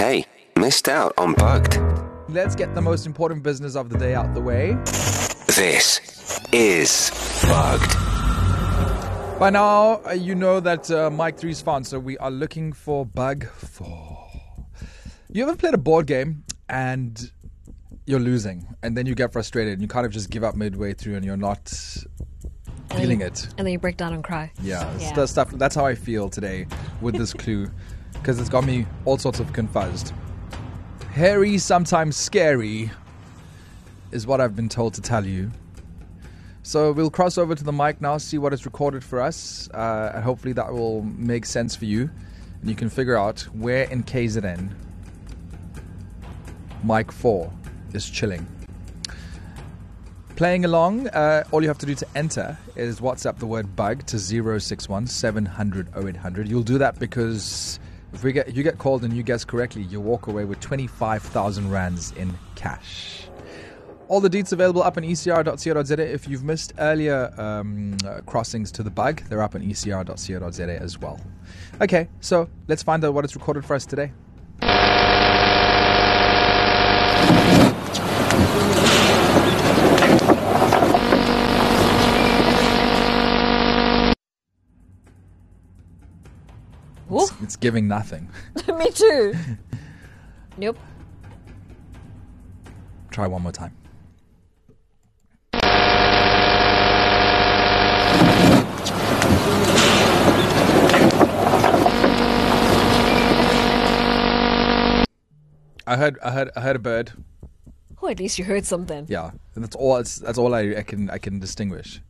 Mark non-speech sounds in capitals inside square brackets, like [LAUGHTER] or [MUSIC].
Hey, missed out on Bugged. Let's get the most important business of the day out the way. This is Bugged. By now, uh, you know that uh, Mic 3's fun, so we are looking for Bug 4. You ever played a board game and you're losing, and then you get frustrated and you kind of just give up midway through and you're not feeling it? And then you break down and cry. Yeah, Yeah. stuff. That's how I feel today with this clue, [LAUGHS] because it's got me all sorts of confused. Hairy, sometimes scary, is what I've been told to tell you. So we'll cross over to the mic now, see what is recorded for us, uh, and hopefully that will make sense for you, and you can figure out where in KZN Mic Four is chilling. Playing along, uh, all you have to do to enter is WhatsApp the word bug to 061 700 0800. You'll do that because if we get you get called and you guess correctly, you walk away with 25,000 rands in cash. All the deets available up on ecr.co.za. If you've missed earlier um, uh, crossings to the bug, they're up on ecr.co.za as well. Okay, so let's find out what is recorded for us today. Ooh, It's giving nothing. [LAUGHS] me too. [LAUGHS] nope. Try one more time. I heard, I heard, I heard a bird. Oh, at least you heard something. Yeah, and that's all. It's, that's all I, I can, I can distinguish.